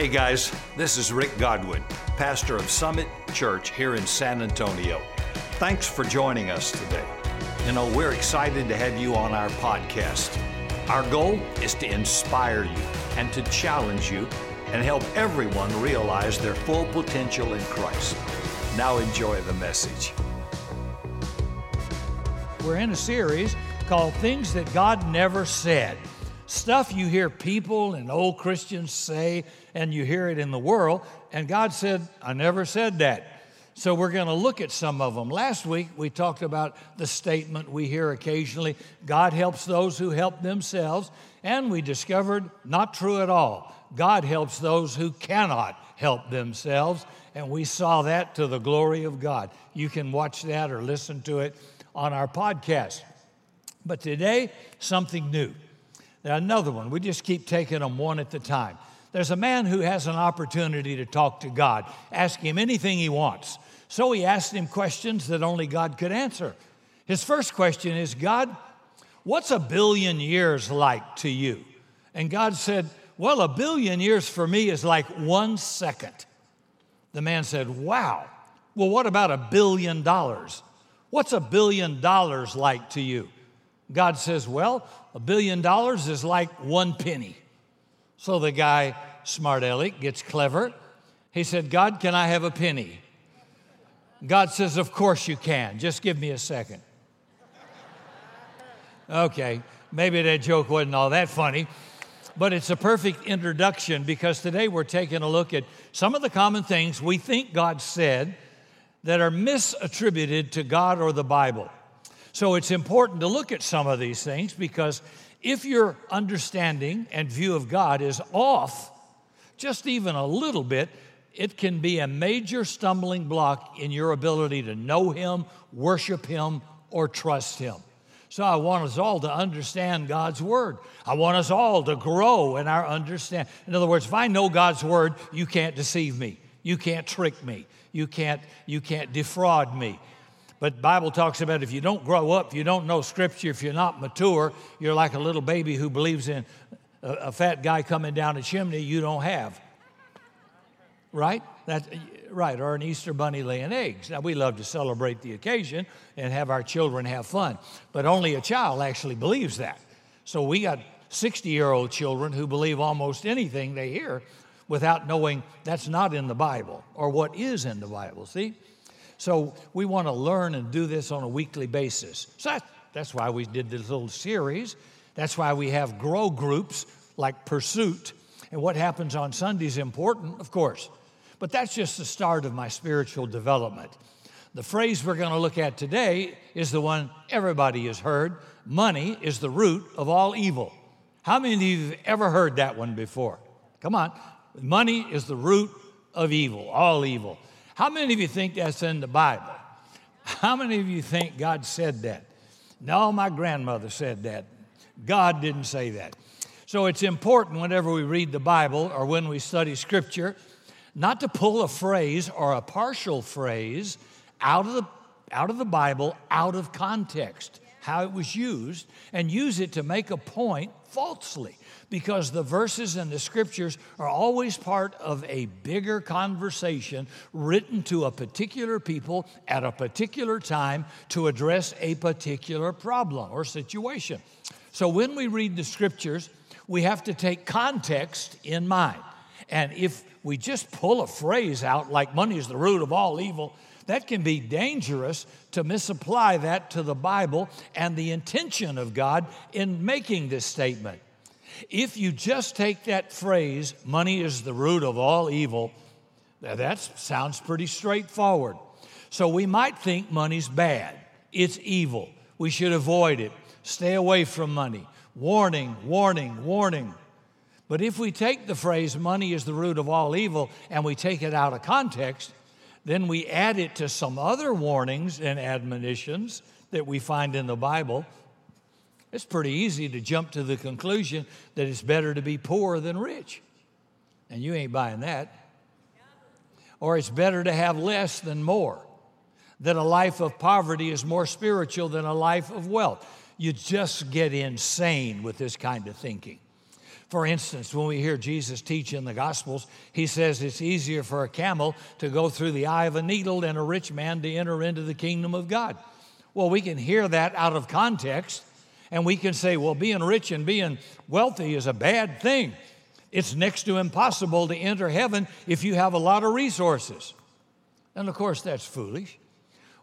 Hey guys, this is Rick Godwin, pastor of Summit Church here in San Antonio. Thanks for joining us today. You know, we're excited to have you on our podcast. Our goal is to inspire you and to challenge you and help everyone realize their full potential in Christ. Now enjoy the message. We're in a series called Things That God Never Said. Stuff you hear people and old Christians say, and you hear it in the world, and God said, I never said that. So we're going to look at some of them. Last week we talked about the statement we hear occasionally God helps those who help themselves, and we discovered not true at all. God helps those who cannot help themselves, and we saw that to the glory of God. You can watch that or listen to it on our podcast. But today, something new. Another one. We just keep taking them one at a time. There's a man who has an opportunity to talk to God, ask him anything he wants. So he asked him questions that only God could answer. His first question is God, what's a billion years like to you? And God said, Well, a billion years for me is like one second. The man said, Wow. Well, what about a billion dollars? What's a billion dollars like to you? God says, Well, a billion dollars is like one penny. So the guy, smart aleck, gets clever. He said, God, can I have a penny? God says, Of course you can. Just give me a second. Okay, maybe that joke wasn't all that funny, but it's a perfect introduction because today we're taking a look at some of the common things we think God said that are misattributed to God or the Bible. So it's important to look at some of these things because if your understanding and view of God is off, just even a little bit, it can be a major stumbling block in your ability to know Him, worship Him, or trust Him. So I want us all to understand God's Word. I want us all to grow in our understanding. In other words, if I know God's Word, you can't deceive me. You can't trick me. You can't, you can't defraud me. But the Bible talks about if you don't grow up, if you don't know Scripture, if you're not mature, you're like a little baby who believes in a, a fat guy coming down a chimney you don't have. Right? That's right. Or an Easter bunny laying eggs. Now we love to celebrate the occasion and have our children have fun, but only a child actually believes that. So we got 60 year old children who believe almost anything they hear without knowing that's not in the Bible or what is in the Bible. See? So we want to learn and do this on a weekly basis. So that's why we did this little series. That's why we have grow groups like Pursuit. And what happens on Sunday is important, of course. But that's just the start of my spiritual development. The phrase we're going to look at today is the one everybody has heard money is the root of all evil. How many of you have ever heard that one before? Come on. Money is the root of evil, all evil. How many of you think that's in the Bible? How many of you think God said that? No, my grandmother said that. God didn't say that. So it's important whenever we read the Bible or when we study Scripture not to pull a phrase or a partial phrase out of the, out of the Bible, out of context, how it was used, and use it to make a point falsely because the verses and the scriptures are always part of a bigger conversation written to a particular people at a particular time to address a particular problem or situation. So when we read the scriptures, we have to take context in mind. And if we just pull a phrase out like money is the root of all evil, that can be dangerous to misapply that to the Bible and the intention of God in making this statement. If you just take that phrase, money is the root of all evil, that sounds pretty straightforward. So we might think money's bad, it's evil. We should avoid it. Stay away from money. Warning, warning, warning. But if we take the phrase, money is the root of all evil, and we take it out of context, then we add it to some other warnings and admonitions that we find in the Bible it's pretty easy to jump to the conclusion that it's better to be poor than rich. And you ain't buying that. Or it's better to have less than more. That a life of poverty is more spiritual than a life of wealth. You just get insane with this kind of thinking. For instance, when we hear Jesus teach in the Gospels, he says it's easier for a camel to go through the eye of a needle than a rich man to enter into the kingdom of God. Well, we can hear that out of context, and we can say, well, being rich and being wealthy is a bad thing. It's next to impossible to enter heaven if you have a lot of resources. And of course, that's foolish.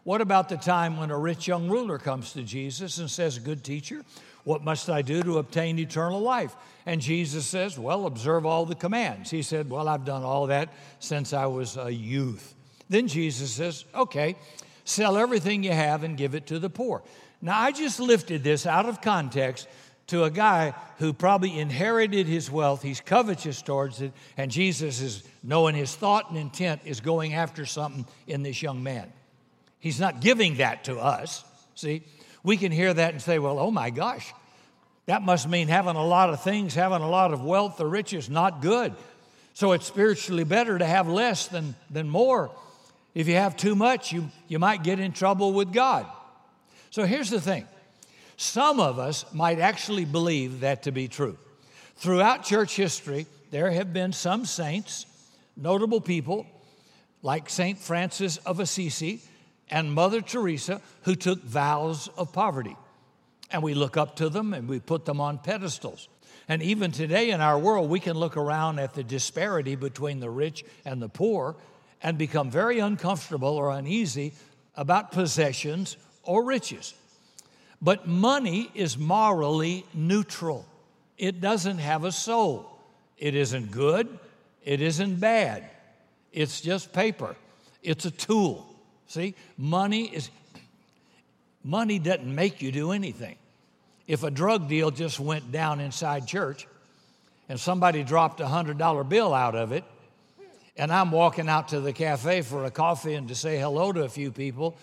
What about the time when a rich young ruler comes to Jesus and says, Good teacher, what must I do to obtain eternal life? And Jesus says, Well, observe all the commands. He said, Well, I've done all that since I was a youth. Then Jesus says, Okay, sell everything you have and give it to the poor. Now, I just lifted this out of context to a guy who probably inherited his wealth. He's covetous towards it, and Jesus is knowing his thought and intent is going after something in this young man. He's not giving that to us. See, we can hear that and say, well, oh my gosh, that must mean having a lot of things, having a lot of wealth or riches, not good. So it's spiritually better to have less than, than more. If you have too much, you, you might get in trouble with God. So here's the thing some of us might actually believe that to be true. Throughout church history, there have been some saints, notable people, like St. Francis of Assisi and Mother Teresa, who took vows of poverty. And we look up to them and we put them on pedestals. And even today in our world, we can look around at the disparity between the rich and the poor and become very uncomfortable or uneasy about possessions or riches. But money is morally neutral, it doesn't have a soul. It isn't good, it isn't bad. It's just paper, it's a tool. See, money is money doesn't make you do anything. If a drug deal just went down inside church and somebody dropped a $100 bill out of it, and I'm walking out to the cafe for a coffee and to say hello to a few people,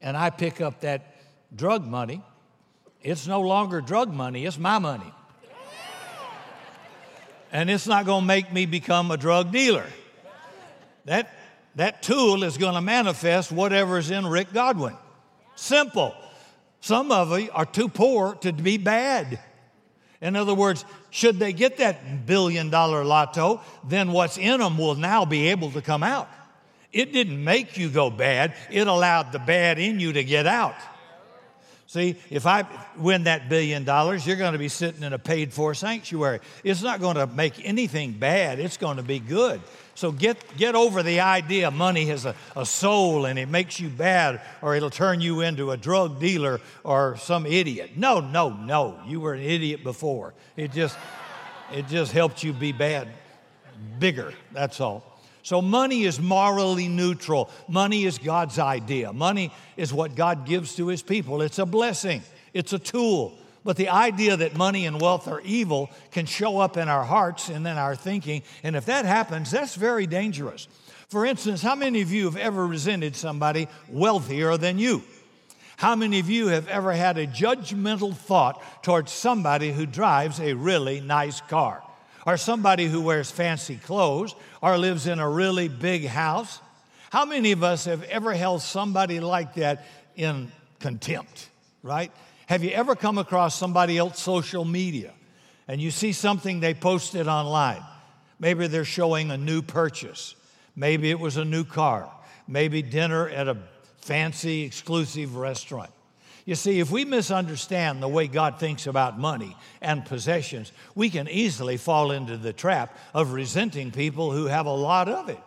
and I pick up that drug money, it's no longer drug money, it's my money. And it's not going to make me become a drug dealer. That, that tool is going to manifest whatever's in Rick Godwin. Simple. Some of you are too poor to be bad. In other words, should they get that billion dollar lotto, then what's in them will now be able to come out. It didn't make you go bad, it allowed the bad in you to get out. See, if I win that billion dollars, you're going to be sitting in a paid for sanctuary. It's not going to make anything bad, it's going to be good. So get, get over the idea money has a, a soul and it makes you bad or it'll turn you into a drug dealer or some idiot. No, no, no. You were an idiot before. It just, it just helped you be bad, bigger. That's all. So money is morally neutral. Money is God's idea. Money is what God gives to his people. It's a blessing, it's a tool. But the idea that money and wealth are evil can show up in our hearts and in our thinking. And if that happens, that's very dangerous. For instance, how many of you have ever resented somebody wealthier than you? How many of you have ever had a judgmental thought towards somebody who drives a really nice car? Or somebody who wears fancy clothes or lives in a really big house? How many of us have ever held somebody like that in contempt, right? Have you ever come across somebody else's social media and you see something they posted online? Maybe they're showing a new purchase. Maybe it was a new car. Maybe dinner at a fancy, exclusive restaurant. You see, if we misunderstand the way God thinks about money and possessions, we can easily fall into the trap of resenting people who have a lot of it.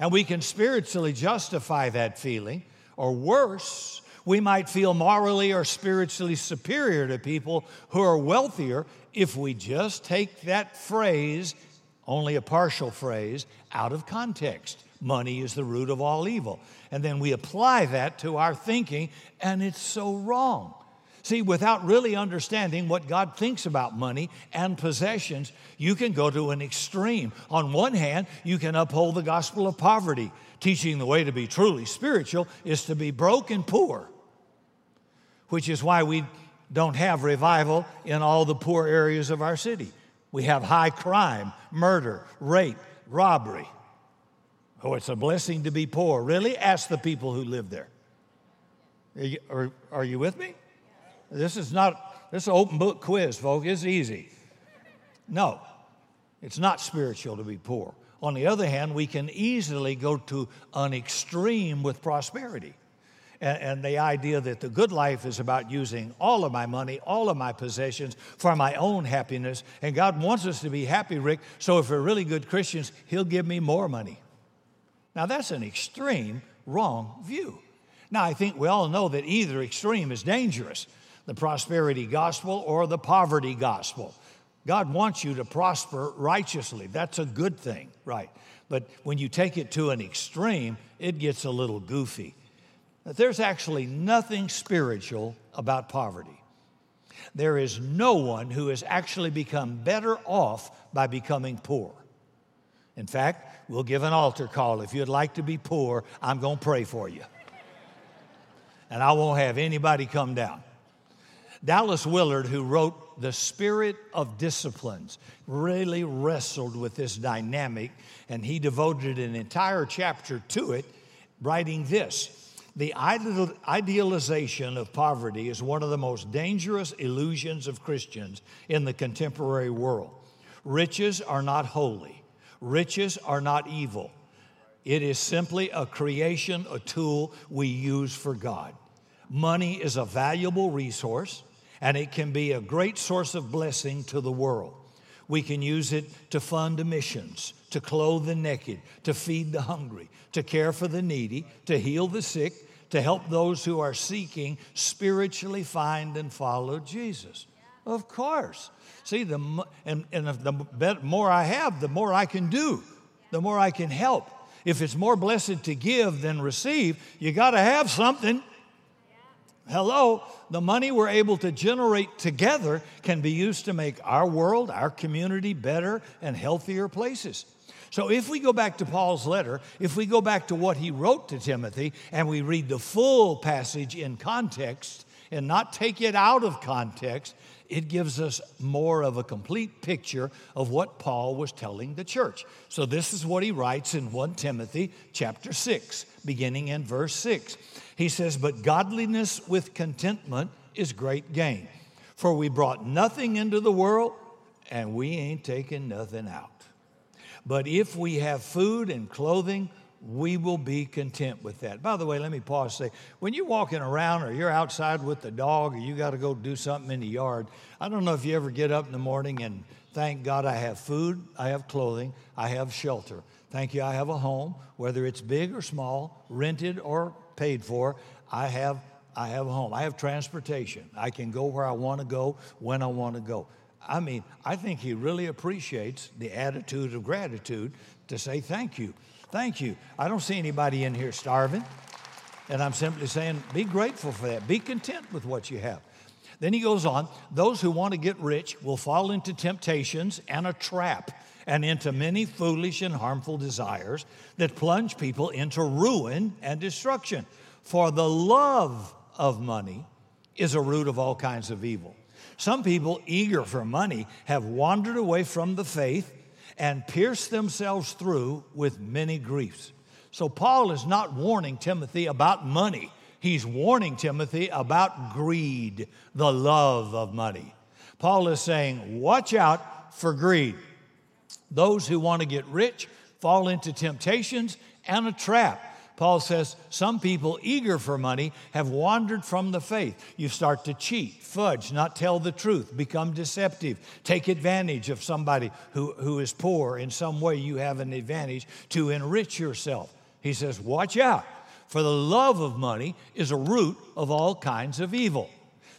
And we can spiritually justify that feeling, or worse, we might feel morally or spiritually superior to people who are wealthier if we just take that phrase, only a partial phrase, out of context. Money is the root of all evil. And then we apply that to our thinking, and it's so wrong. See, without really understanding what God thinks about money and possessions, you can go to an extreme. On one hand, you can uphold the gospel of poverty, teaching the way to be truly spiritual is to be broke and poor which is why we don't have revival in all the poor areas of our city. We have high crime, murder, rape, robbery. Oh, it's a blessing to be poor. Really? Ask the people who live there. Are you, are, are you with me? This is not, this is an open book quiz, folks. It's easy. No, It's not spiritual to be poor. On the other hand, we can easily go to an extreme with prosperity. And, and, the idea that the good life is about using all of my money, all of my possessions for my own happiness. And God wants us to be happy, Rick. So if we're really good Christians, He'll give me more money. Now, that's an extreme wrong view. Now, I think we all know that either extreme is dangerous the prosperity gospel or the poverty gospel. God wants you to prosper righteously. That's a good thing, right? But when you take it to an extreme, it gets a little goofy. There's actually nothing spiritual about poverty. There is no one who has actually become better off by becoming poor. In fact, we'll give an altar call. If you'd like to be poor, I'm going to pray for you. And I won't have anybody come down. Dallas Willard, who wrote The Spirit of Disciplines, really wrestled with this dynamic, and he devoted an entire chapter to it, writing this The idealization of poverty is one of the most dangerous illusions of Christians in the contemporary world. Riches are not holy, riches are not evil. It is simply a creation, a tool we use for God. Money is a valuable resource and it can be a great source of blessing to the world. We can use it to fund missions, to clothe the naked, to feed the hungry, to care for the needy, to heal the sick, to help those who are seeking spiritually find and follow Jesus. Of course. See, the, and, and the more I have, the more I can do, the more I can help. If it's more blessed to give than receive, you got to have something. Hello, the money we're able to generate together can be used to make our world, our community better and healthier places. So, if we go back to Paul's letter, if we go back to what he wrote to Timothy and we read the full passage in context and not take it out of context, it gives us more of a complete picture of what Paul was telling the church. So this is what he writes in 1 Timothy chapter 6, beginning in verse 6. He says, But godliness with contentment is great gain. For we brought nothing into the world, and we ain't taking nothing out. But if we have food and clothing, we will be content with that. By the way, let me pause and say when you're walking around or you're outside with the dog or you got to go do something in the yard, I don't know if you ever get up in the morning and thank God I have food, I have clothing, I have shelter. Thank you, I have a home, whether it's big or small, rented or paid for. I have I have a home. I have transportation. I can go where I want to go when I want to go. I mean, I think he really appreciates the attitude of gratitude to say thank you. Thank you. I don't see anybody in here starving. And I'm simply saying, be grateful for that. Be content with what you have. Then he goes on those who want to get rich will fall into temptations and a trap and into many foolish and harmful desires that plunge people into ruin and destruction. For the love of money is a root of all kinds of evil. Some people, eager for money, have wandered away from the faith and pierced themselves through with many griefs. So, Paul is not warning Timothy about money. He's warning Timothy about greed, the love of money. Paul is saying, Watch out for greed. Those who want to get rich fall into temptations and a trap Paul says some people eager for money have wandered from the faith. You start to cheat, fudge, not tell the truth, become deceptive, take advantage of somebody who, who is poor. In some way, you have an advantage to enrich yourself. He says, Watch out, for the love of money is a root of all kinds of evil.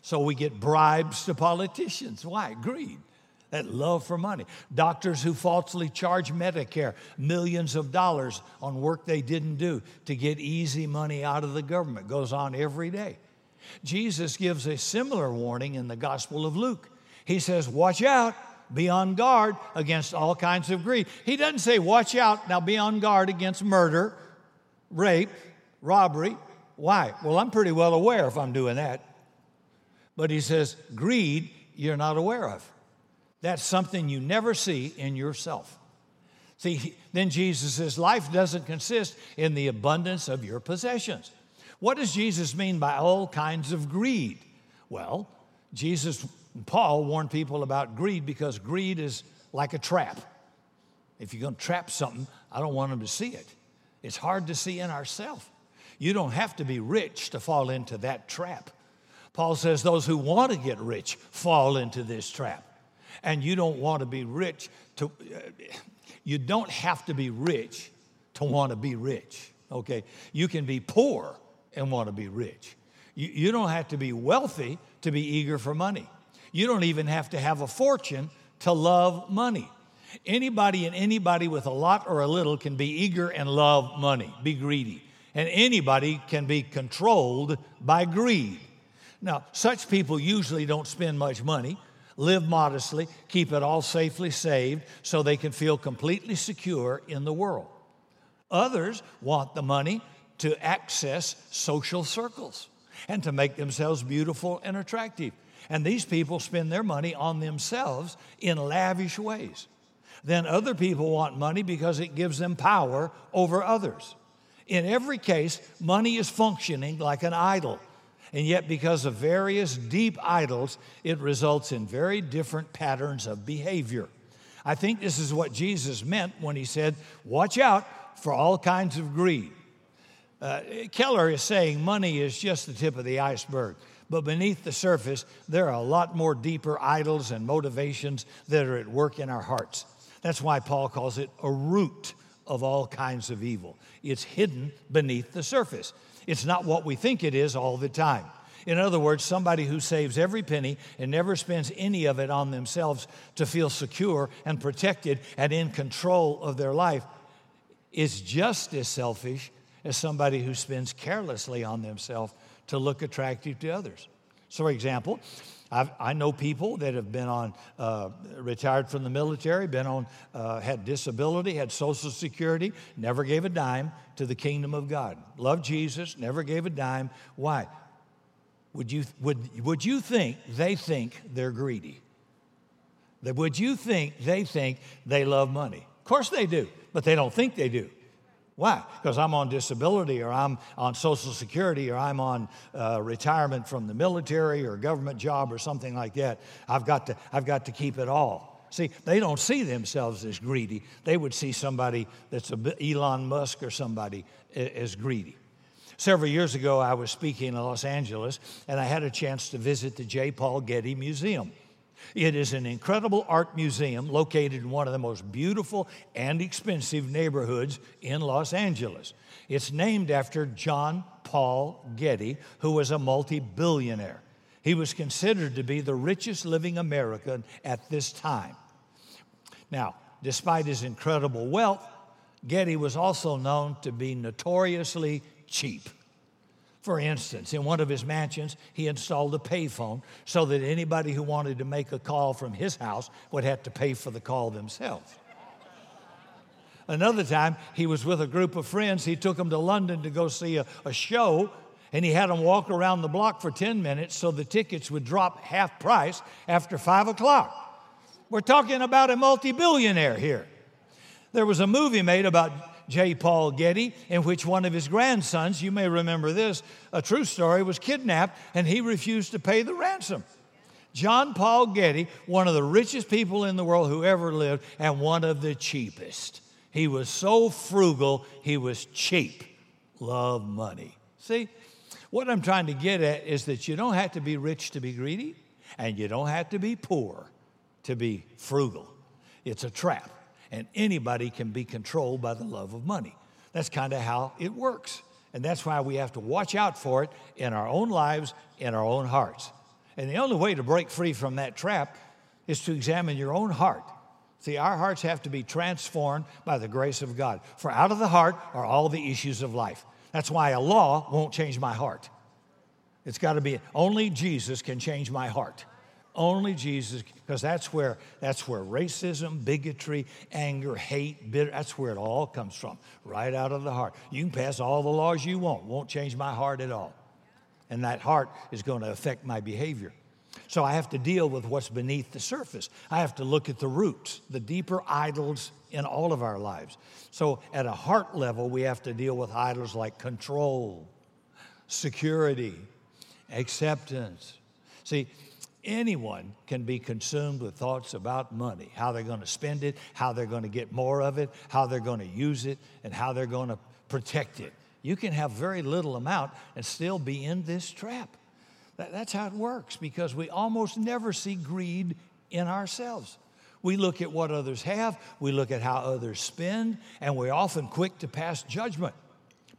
So we get bribes to politicians. Why? Greed that love for money. Doctors who falsely charge Medicare millions of dollars on work they didn't do to get easy money out of the government goes on every day. Jesus gives a similar warning in the Gospel of Luke. He says, Watch out, be on guard against all kinds of greed. He doesn't say, Watch out, now be on guard against murder, rape, robbery. Why? Well, I'm pretty well aware if I'm doing that. But he says, Greed, you're not aware of. That's something you never see in yourself. See, then Jesus says, life doesn't consist in the abundance of your possessions. What does Jesus mean by all kinds of greed? Well, Jesus, Paul warned people about greed because greed is like a trap. If you're going to trap something, I don't want them to see it. It's hard to see in ourselves. You don't have to be rich to fall into that trap. Paul says those who want to get rich fall into this trap. And you don't want to be rich to, you don't have to be rich to want to be rich, okay? You can be poor and want to be rich. You, you don't have to be wealthy to be eager for money. You don't even have to have a fortune to love money. Anybody and anybody with a lot or a little can be eager and love money, be greedy. And anybody can be controlled by greed. Now, such people usually don't spend much money, live modestly, keep it all safely saved so they can feel completely secure in the world. Others want the money to access social circles and to make themselves beautiful and attractive. And these people spend their money on themselves in lavish ways. Then other people want money because it gives them power over others. In every case, money is functioning like an idol. And yet, because of various deep idols, it results in very different patterns of behavior. I think this is what Jesus meant when he said, Watch out for all kinds of greed. Uh, Keller is saying money is just the tip of the iceberg. But beneath the surface, there are a lot more deeper idols and motivations that are at work in our hearts. That's why Paul calls it a root of all kinds of evil. It's hidden beneath the surface. It's not what we think it is all the time. In other words, somebody who saves every penny and never spends any of it on themselves to feel secure and protected and in control of their life is just as selfish as somebody who spends carelessly on themselves to look attractive to others. So, for example, I've, i know people that have been on, uh, retired from the military, been on, uh, had disability, had Social Security, never gave a dime to the kingdom of God. Loved Jesus, never gave a dime. Why? Would you, would, would you think they think they're greedy? Would you think they think they love money? Of course they do, but they don't think they do. Why? Because I'm on disability or I'm on Social Security or I'm on uh, retirement from the military or government job or something like that. I've got, to, I've got to keep it all. See, they don't see themselves as greedy. They would see somebody that's a Elon Musk or somebody as greedy. Several years ago, I was speaking in Los Angeles and I had a chance to visit the J. Paul Getty Museum. It is an incredible art museum located in one of the most beautiful and expensive neighborhoods in Los Angeles. It's named after John Paul Getty, who was a multi billionaire. He was considered to be the richest living American at this time. Now, despite his incredible wealth, Getty was also known to be notoriously cheap. For instance, in one of his mansions, he installed a payphone so that anybody who wanted to make a call from his house would have to pay for the call themselves. Another time, he was with a group of friends. He took them to London to go see a, a show, and he had them walk around the block for 10 minutes so the tickets would drop half price after 5 o'clock. We're talking about a multi billionaire here. There was a movie made about J. Paul Getty, in which one of his grandsons, you may remember this, a true story, was kidnapped and he refused to pay the ransom. John Paul Getty, one of the richest people in the world who ever lived, and one of the cheapest. He was so frugal, he was cheap. Love money. See, what I'm trying to get at is that you don't have to be rich to be greedy, and you don't have to be poor to be frugal. It's a trap and anybody can be controlled by the love of money. That's kind of how it works. And that's why we have to watch out for it in our own lives, in our own hearts. And the only way to break free from that trap is to examine your own heart. See, our hearts have to be transformed by the grace of God. For out of the heart are all the issues of life. That's why a law won't change my heart. It's got to be only Jesus can change my heart. Only Jesus, because that's where that's where racism, bigotry, anger, hate, bitter, that's where it all comes from, right out of the heart. You can pass all the laws you want, won't change my heart at all. And that heart is going to affect my behavior. So I have to deal with what's beneath the surface. I have to look at the roots, the deeper idols in all of our lives. So at a heart level, we have to deal with idols like control, security, acceptance. See, anyone can be consumed with thoughts about money, how they're going to spend it, how they're going to get more of it, how they're going to use it, and how they're going to protect it. You can have very little amount and still be in this trap. That, that's how it works because we almost never see greed in ourselves. We look at what others have, we look at how others spend, and we're often quick to pass judgment.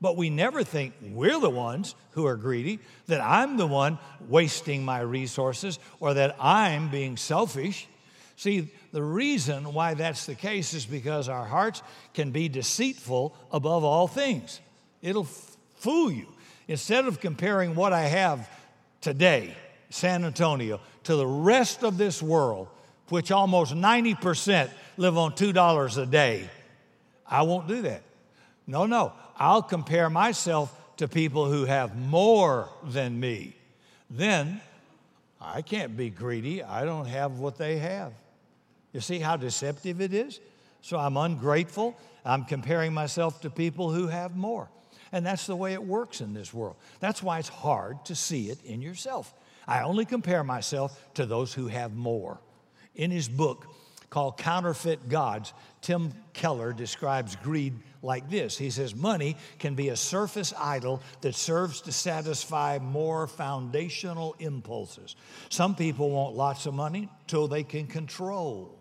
But we never think we're the ones who are greedy, that I'm the one wasting my resources, or that I'm being selfish. See, the reason why that's the case is because our hearts can be deceitful above all things. It'll f- fool you. Instead of comparing what I have today, San Antonio, to the rest of this world, which almost 90% live on $2 a day, I won't do that. No, no. I'll compare myself to people who have more than me. Then I can't be greedy. I don't have what they have. You see how deceptive it is? So I'm ungrateful. I'm comparing myself to people who have more. And that's the way it works in this world. That's why it's hard to see it in yourself. I only compare myself to those who have more. In his book called Counterfeit Gods, Tim Keller describes greed like this He says, Money can be a surface idol that serves to satisfy more foundational impulses. Some people want lots of money till they can control.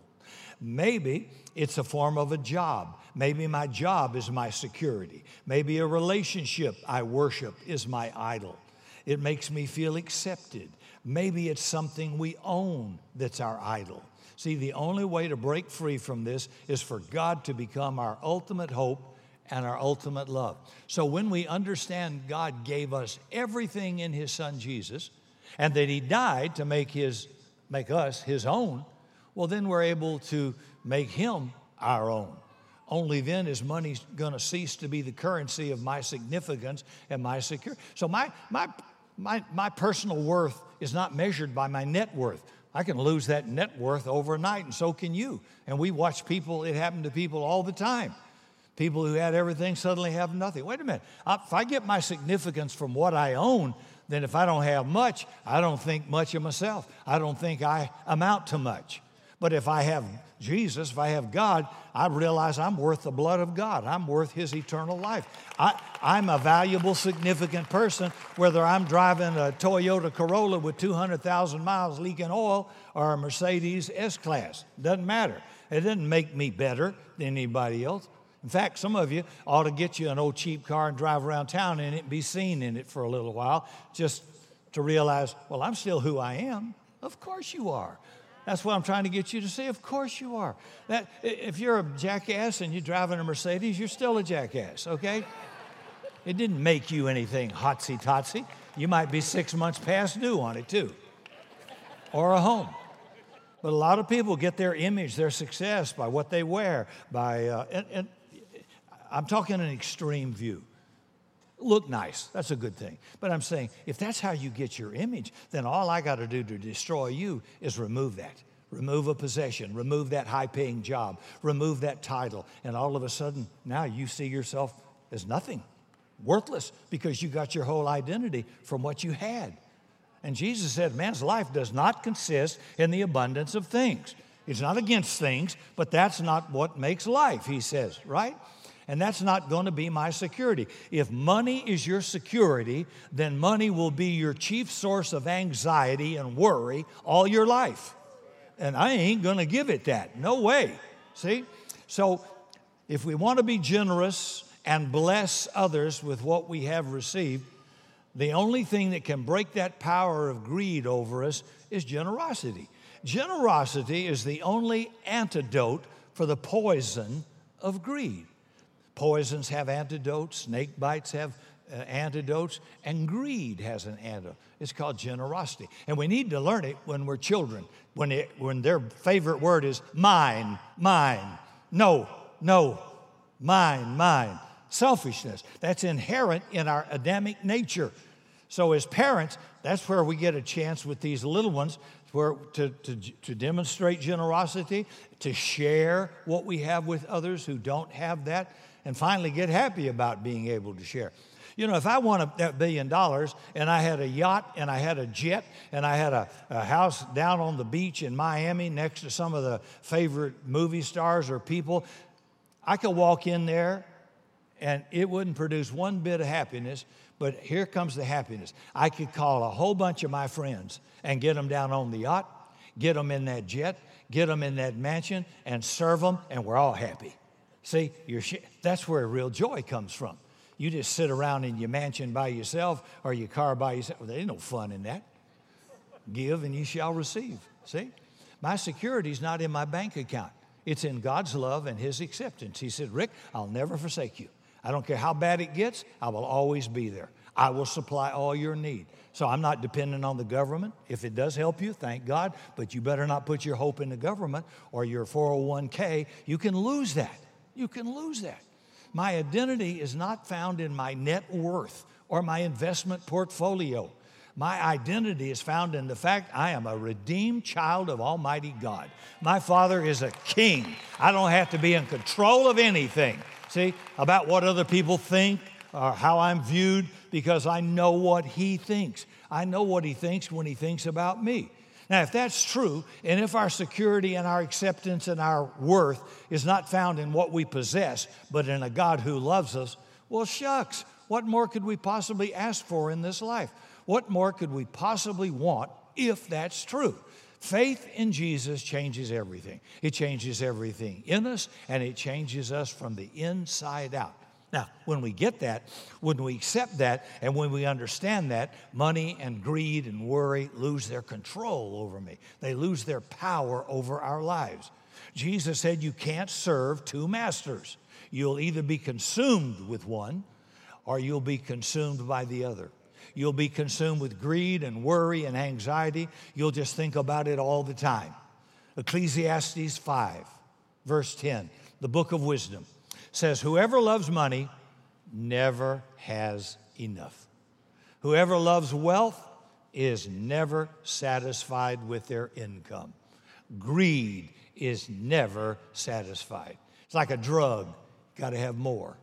Maybe it's a form of a job. Maybe my job is my security. Maybe a relationship I worship is my idol. It makes me feel accepted. Maybe it's something we own that's our idol. See, the only way to break free from this is for God to become our ultimate hope and our ultimate love. So when we understand God gave us everything in his son Jesus and that he died to make his make us his own, well, then we're able to make him our own. Only then is money going to cease to be the currency of my significance and my security. So my, my, my, my personal worth is not measured by my net worth. I can lose that net worth overnight, and so can you. And we watch people, it happened to people all the time. People who had everything suddenly have nothing. Wait a minute. If I get my significance from what I own, then if I don't have much, I don't think much of myself. I don't think I amount to much. But if I have Jesus, if I have God, I realize I'm worth the blood of God. I'm worth His eternal life. I, am a valuable, significant person, whether I'm driving a Toyota Corolla with 200,000 miles leaking oil or a Mercedes S Class. Doesn't matter. It doesn't make me better than anybody else. In fact, some of you ought to get you an old cheap car and drive around town in it and be seen in it for a little while just to realize, well, I'm still who I am. Of course you are. That's what I'm trying to get you to see. Of course you are. That, if you're a jackass and you're driving a Mercedes, you're still a jackass, okay? It didn't make you anything hotsy totsy. You might be six months past due on it too, or a home. But a lot of people get their image, their success by what they wear, by, uh, and, and I'm talking an extreme view look nice. That's a good thing. But I'm saying if that's how you get your image, then all I got to do to destroy you is remove that. Remove a possession, remove that high paying job, remove that title, and all of a sudden now you see yourself as nothing, worthless, because you got your whole identity from what you had. And Jesus said, Man's life does not consist in the abundance of things. It's not against things, but that's not what makes life, he says, right? And that's not going to be my security. If money is your security, then money will be your chief source of anxiety and worry all your life. And I ain't going to give it that. No way. See? So, if we want to be generous and bless others with what we have received, the only thing that can break that power of greed over us is generosity. Generosity is the only antidote for the poison of greed. Poisons have antidotes, snake bites have uh, antidotes, and greed has an antidote. It's called generosity. And we need to learn it when we're children, when, it, when their favorite word is mine, mine, no, no, mine, mine. Selfishness. That's inherent in our Adamic nature. So, as parents, that's where we get a chance with these little ones where, to, to, to demonstrate generosity, to share what we have with others who don't have that and finally get happy about being able to share. You know, if I won that billion dollars and I had a yacht and I had a jet and I had a, a house down on the beach in Miami next to some of the favorite movie stars or people, I could walk in there and it wouldn't produce one bit of happiness. But here comes the happiness. I could call a whole bunch of my friends and get them down on the yacht, get them in that jet, get them in that mansion, and serve them, and we're all happy. See, that's where real joy comes from. You just sit around in your mansion by yourself or your car by yourself. Well, there ain't no fun in that. Give and you shall receive. See? My security is not in my bank account. It's in God's love and His acceptance. He said, Rick, I'll never forsake you. I don't care how bad it gets, I will always be there. I will supply all your need. So I'm not dependent on the government. If it does help you, thank God, but you better not put your hope in the government or your 401k. You can lose that. You can lose that. My identity is not found in my net worth or my investment portfolio. My identity is found in the fact I am a redeemed child of Almighty God. My Father is a king. I don't have to be in control of anything, see, about what other people think or how I'm viewed because I know what He thinks. I know what He thinks when He thinks about me. Now, if that's true, and if our security and our acceptance and our worth is not found in what we possess, but in a God who loves us, well, shucks, what more could we possibly ask for in this life? What more could we possibly want if that's true? Faith in Jesus changes everything. It changes everything in us, and it changes us from the inside out. Now, when we get that, when we accept that, and when we understand that, money and greed and worry lose their control over me. They lose their power over our lives. Jesus said, You can't serve two masters. You'll either be consumed with one or you'll be consumed by the other. You'll be consumed with greed and worry and anxiety. You'll just think about it all the time. Ecclesiastes 5, verse 10, the book of wisdom says, Whoever loves money never has enough. Whoever loves wealth is never satisfied with their income. Greed is never satisfied. It's like a drug. Got to have more.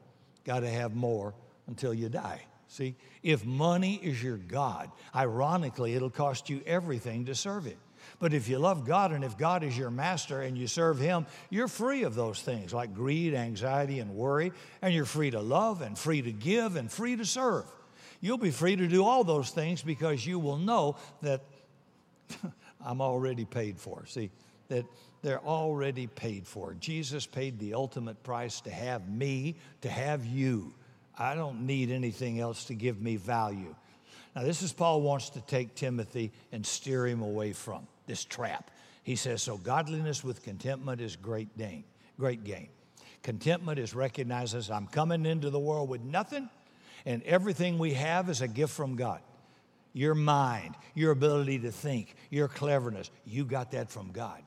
Got to have more until you die. See, if money is your God, ironically, it'll cost you everything to serve it. But if you love God and if God is your master and you serve Him, you're free of those things like greed, anxiety, and worry, and you're free to love and free to give and free to serve. You'll be free to do all those things because you will know that I'm already paid for. See, that they're already paid for. Jesus paid the ultimate price to have me, to have you. I don't need anything else to give me value. Now, this is Paul wants to take Timothy and steer him away from this trap. He says, So godliness with contentment is great gain. Great gain. Contentment is recognizes I'm coming into the world with nothing, and everything we have is a gift from God. Your mind, your ability to think, your cleverness, you got that from God.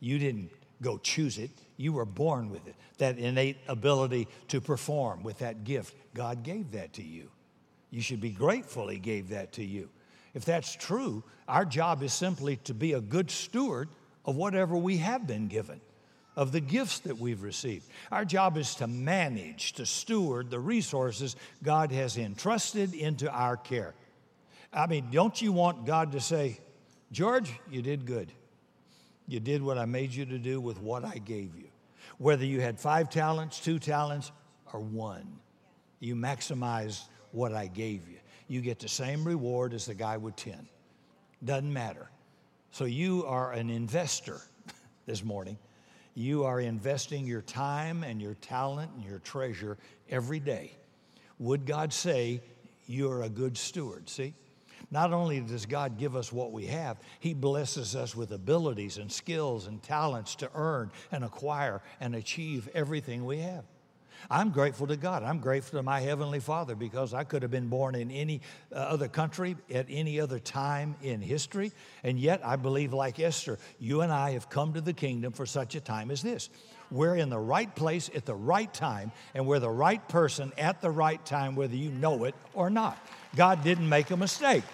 You didn't go choose it, you were born with it. That innate ability to perform with that gift, God gave that to you. You should be grateful He gave that to you. If that's true, our job is simply to be a good steward of whatever we have been given, of the gifts that we've received. Our job is to manage, to steward the resources God has entrusted into our care. I mean, don't you want God to say, George, you did good. You did what I made you to do with what I gave you. Whether you had five talents, two talents, or one, you maximized what I gave you you get the same reward as the guy with 10. Doesn't matter. So you are an investor this morning. You are investing your time and your talent and your treasure every day. Would God say you're a good steward? See? Not only does God give us what we have, He blesses us with abilities and skills and talents to earn and acquire and achieve everything we have. I'm grateful to God. I'm grateful to my Heavenly Father because I could have been born in any uh, other country at any other time in history. And yet, I believe, like Esther, you and I have come to the kingdom for such a time as this. We're in the right place at the right time, and we're the right person at the right time, whether you know it or not. God didn't make a mistake.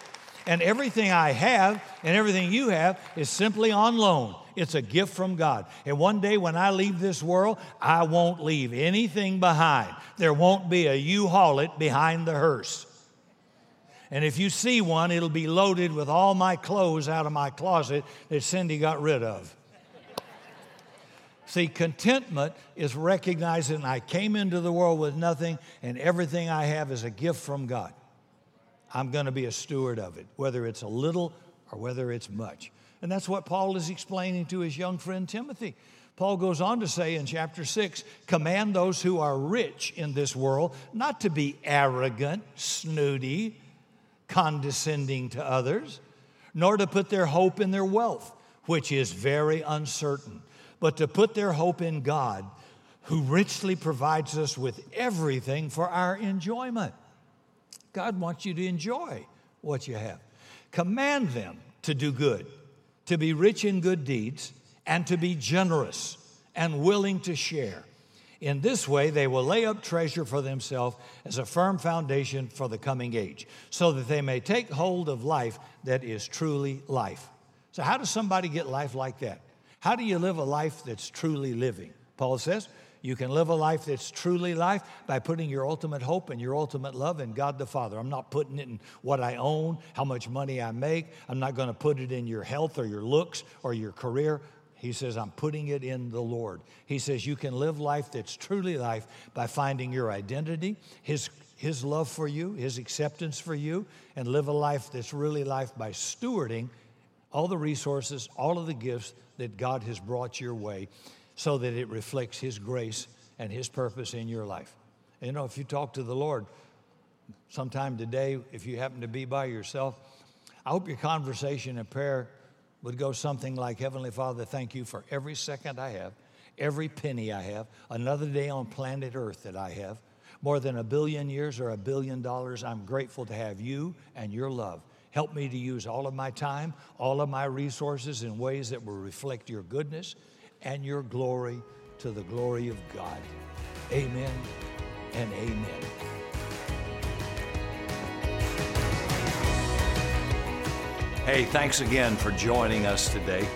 And everything I have and everything you have is simply on loan. It's a gift from God. And one day when I leave this world, I won't leave anything behind. There won't be a U-Haul it behind the hearse. And if you see one, it'll be loaded with all my clothes out of my closet that Cindy got rid of. See, contentment is recognizing I came into the world with nothing and everything I have is a gift from God. I'm going to be a steward of it, whether it's a little or whether it's much. And that's what Paul is explaining to his young friend Timothy. Paul goes on to say in chapter 6 command those who are rich in this world not to be arrogant, snooty, condescending to others, nor to put their hope in their wealth, which is very uncertain but to put their hope in God, who richly provides us with everything for our enjoyment. God wants you to enjoy what you have. Command them to do good, to be rich in good deeds, and to be generous and willing to share. In this way, they will lay up treasure for themselves as a firm foundation for the coming age, so that they may take hold of life that is truly life. So, how does somebody get life like that? How do you live a life that's truly living? Paul says, you can live a life that's truly life by putting your ultimate hope and your ultimate love in God the Father. I'm not putting it in what I own, how much money I make. I'm not going to put it in your health or your looks or your career. He says, I'm putting it in the Lord. He says, you can live life that's truly life by finding your identity, His, His love for you, His acceptance for you, and live a life that's really life by stewarding all the resources, all of the gifts that God has brought your way so that it reflects His grace and His purpose in your life. You know, if you talk to the Lord sometime today, if you happen to be by yourself, I hope your conversation and prayer would go something like Heavenly Father, thank you for every second I have, every penny I have, another day on planet Earth that I have. More than a billion years or a billion dollars, I'm grateful to have you and your love. Help me to use all of my time, all of my resources in ways that will reflect your goodness and your glory to the glory of God. Amen and amen. Hey, thanks again for joining us today.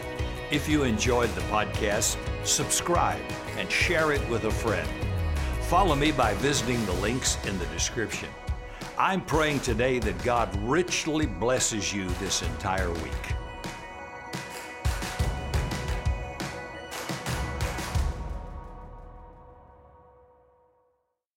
If you enjoyed the podcast, subscribe and share it with a friend. Follow me by visiting the links in the description. I'm praying today that God richly blesses you this entire week.